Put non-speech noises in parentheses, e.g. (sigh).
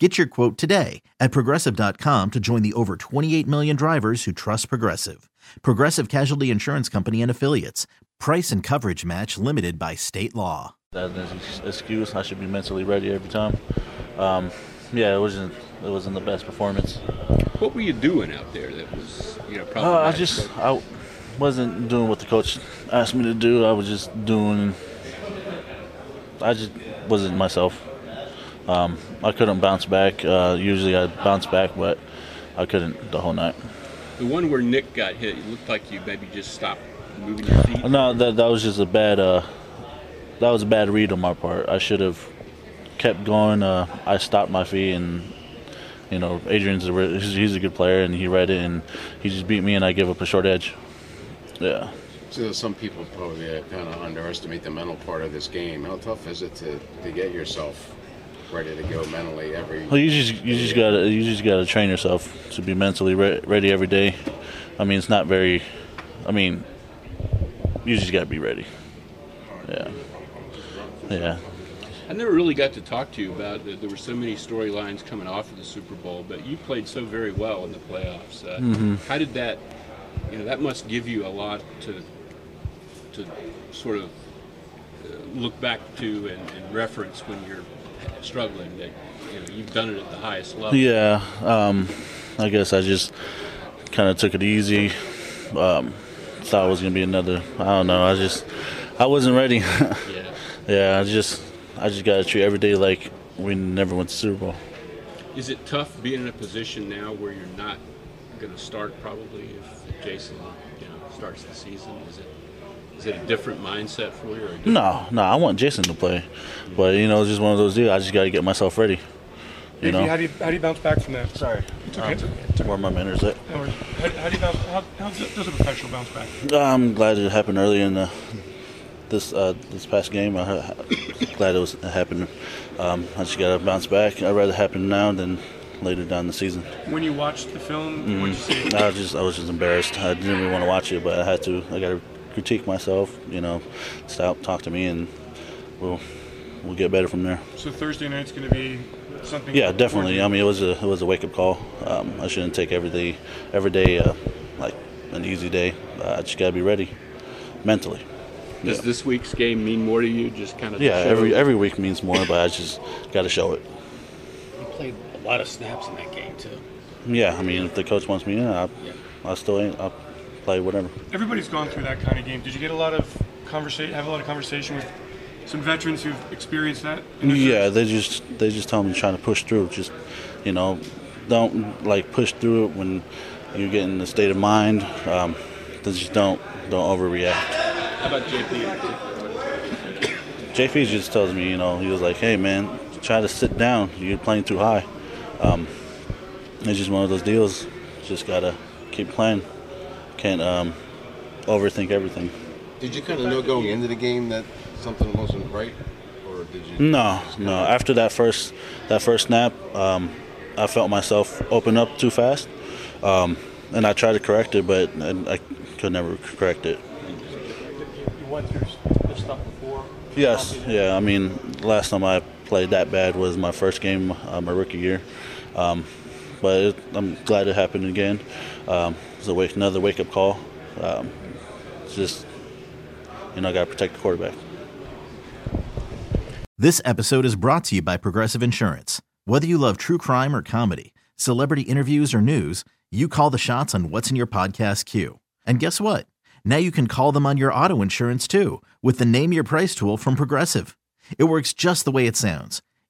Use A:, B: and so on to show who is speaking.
A: Get your quote today at progressive.com to join the over 28 million drivers who trust Progressive. Progressive Casualty Insurance Company and Affiliates. Price and coverage match limited by state law.
B: That's an excuse. I should be mentally ready every time. Um, yeah, it wasn't. It wasn't the best performance.
C: What were you doing out there that was, you know,
B: Uh, I just I wasn't doing what the coach asked me to do. I was just doing. I just wasn't myself. Um, I couldn't bounce back. Uh, usually I bounce back, but I couldn't the whole night.
C: the one where Nick got hit, it looked like you maybe just stopped moving your feet.
B: No, that that was just a bad. Uh, that was a bad read on my part. I should have kept going. Uh, I stopped my feet, and you know, Adrian's a, re- he's, he's a good player, and he read it, and he just beat me, and I gave up a short edge. Yeah.
D: So some people probably uh, kind of underestimate the mental part of this game. How tough is it to, to get yourself ready to go mentally every?
B: Well, you just you just gotta you just gotta train yourself to be mentally re- ready every day. I mean, it's not very. I mean, you just gotta be ready. Yeah. Yeah.
C: I never really got to talk to you about it. There were so many storylines coming off of the Super Bowl, but you played so very well in the playoffs. Uh,
B: Mm-hmm.
C: How did that, you know, that must give you a lot to, to sort of look back to and, and reference when you're struggling. That you know you've done it at the highest level.
B: Yeah, um, I guess I just kind of took it easy. Um, thought it was gonna be another. I don't know. I just I wasn't ready. (laughs)
C: Yeah.
B: yeah, I just I just gotta treat every day like we never went to Super Bowl.
C: Is it tough being in a position now where you're not going to start probably if Jason, you know, starts the season? Is it is it a different mindset for you? Or
B: No, no, I want Jason to play, but you know it's just one of those deals. I just gotta get myself ready. You know.
E: how do you how do you bounce back from that?
B: Sorry.
E: it's okay.
B: Um, where my manners at?
E: How, how do you bounce? How, how does a professional bounce back?
B: I'm glad it happened early in the, this uh, this past game. I'm glad it was it happened. Um, I just gotta bounce back. I'd rather happen now than later down the season.
E: When you watched the film, what did you see?
B: I was just I was just embarrassed. I didn't even want to watch it, but I had to. I gotta critique myself. You know, stop, talk to me, and we'll we'll get better from there.
E: So Thursday night's going to be something.
B: Yeah, definitely. I mean, it was a it was a wake up call. Um, I shouldn't take every day every day uh, like an easy day. Uh, I just gotta be ready mentally.
C: Does
B: Yeah.
C: this week's game mean more to you? Just kind of
B: Yeah, every every week means more, but I just got to show it.
F: You played a lot of snaps in that game too.
B: Yeah, I mean, if the coach wants me in, I, I still ain't. I'll play whatever.
E: Everybody's gone through that kind of game. Did you get a lot of conversation? Have a lot of conversation with some veterans who've experienced that?
B: Yeah,
E: careers?
B: they just they just tell me trying to push through. Just you know, don't like push through it when you get in the state of mind. Um, just don't don't overreact.
C: How about JP?
B: JP just tells me, you know, he was like, "Hey man, try to sit down. You're playing too high." Um, it's just one of those deals. Just gotta keep playing. Can't um, overthink everything.
D: Did you kind of know going into the game that something wasn't right, or did you?
B: No, no. After that first that first snap, um, I felt myself open up too fast, um, and I tried to correct it, but I, I could never correct it.
F: You went through this stuff before.
B: Yes, yeah. I mean, last time I played that bad was my first game, uh, my rookie year. Um, but it, I'm glad it happened again. Um, it's a wake, another wake up call. Um, just, you know, I got to protect the quarterback.
A: This episode is brought to you by Progressive Insurance. Whether you love true crime or comedy, celebrity interviews or news, you call the shots on what's in your podcast queue. And guess what? Now you can call them on your auto insurance too with the Name Your Price tool from Progressive. It works just the way it sounds.